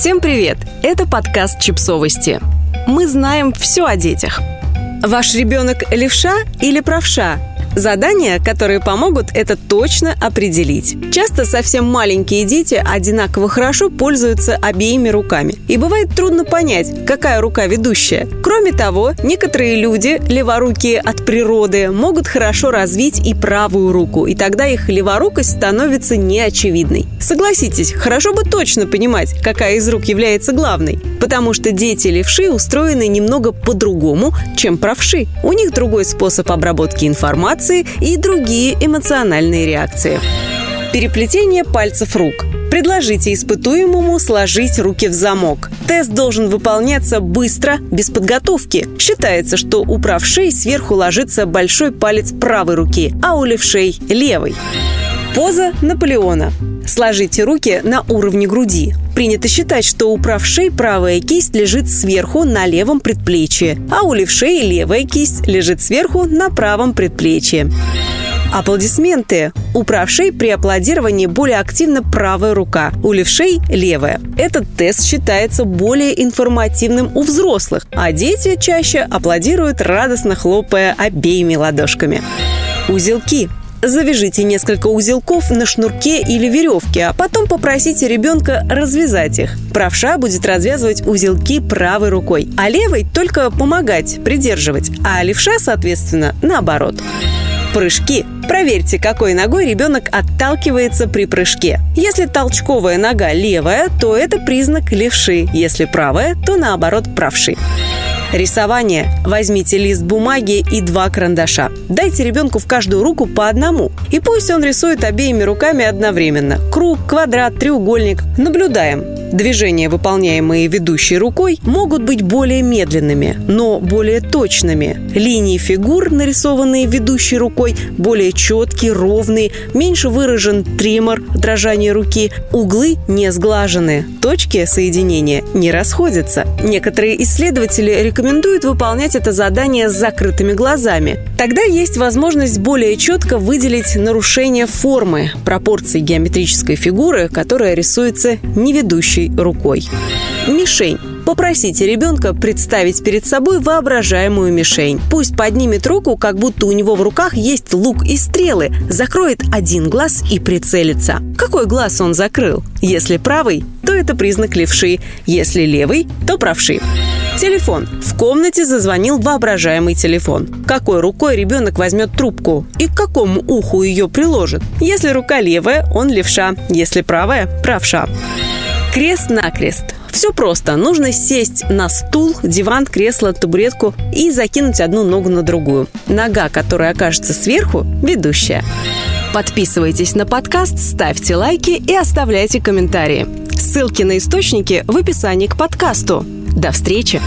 Всем привет! Это подкаст «Чипсовости». Мы знаем все о детях. Ваш ребенок левша или правша? Задания, которые помогут это точно определить. Часто совсем маленькие дети одинаково хорошо пользуются обеими руками. И бывает трудно понять, какая рука ведущая. Кроме того, некоторые люди, леворукие от природы, могут хорошо развить и правую руку, и тогда их леворукость становится неочевидной. Согласитесь, хорошо бы точно понимать, какая из рук является главной, потому что дети левши устроены немного по-другому, чем правши. У них другой способ обработки информации, информации и другие эмоциональные реакции. Переплетение пальцев рук. Предложите испытуемому сложить руки в замок. Тест должен выполняться быстро, без подготовки. Считается, что у правшей сверху ложится большой палец правой руки, а у левшей – левой. Поза Наполеона. Сложите руки на уровне груди. Принято считать, что у правшей правая кисть лежит сверху на левом предплечье, а у левшей левая кисть лежит сверху на правом предплечье. Аплодисменты. У правшей при аплодировании более активна правая рука, у левшей – левая. Этот тест считается более информативным у взрослых, а дети чаще аплодируют, радостно хлопая обеими ладошками. Узелки. Завяжите несколько узелков на шнурке или веревке, а потом попросите ребенка развязать их. Правша будет развязывать узелки правой рукой, а левой только помогать, придерживать, а левша, соответственно, наоборот. Прыжки. Проверьте, какой ногой ребенок отталкивается при прыжке. Если толчковая нога левая, то это признак левши. Если правая, то наоборот правши. Рисование. Возьмите лист бумаги и два карандаша. Дайте ребенку в каждую руку по одному. И пусть он рисует обеими руками одновременно. Круг, квадрат, треугольник. Наблюдаем. Движения, выполняемые ведущей рукой, могут быть более медленными, но более точными. Линии фигур, нарисованные ведущей рукой, более четкие, ровные, меньше выражен тремор, дрожание руки, углы не сглажены, точки соединения не расходятся. Некоторые исследователи рекомендуют выполнять это задание с закрытыми глазами. Тогда есть возможность более четко выделить нарушение формы, пропорции геометрической фигуры, которая рисуется не ведущей рукой. Мишень. Попросите ребенка представить перед собой воображаемую мишень. Пусть поднимет руку, как будто у него в руках есть лук и стрелы, закроет один глаз и прицелится. Какой глаз он закрыл? Если правый, то это признак левши, если левый, то правши. Телефон. В комнате зазвонил воображаемый телефон. Какой рукой ребенок возьмет трубку и к какому уху ее приложит? Если рука левая, он левша, если правая – правша. Крест-накрест. Все просто. Нужно сесть на стул, диван, кресло, табуретку и закинуть одну ногу на другую. Нога, которая окажется сверху, ведущая. Подписывайтесь на подкаст, ставьте лайки и оставляйте комментарии. Ссылки на источники в описании к подкасту. До встречи!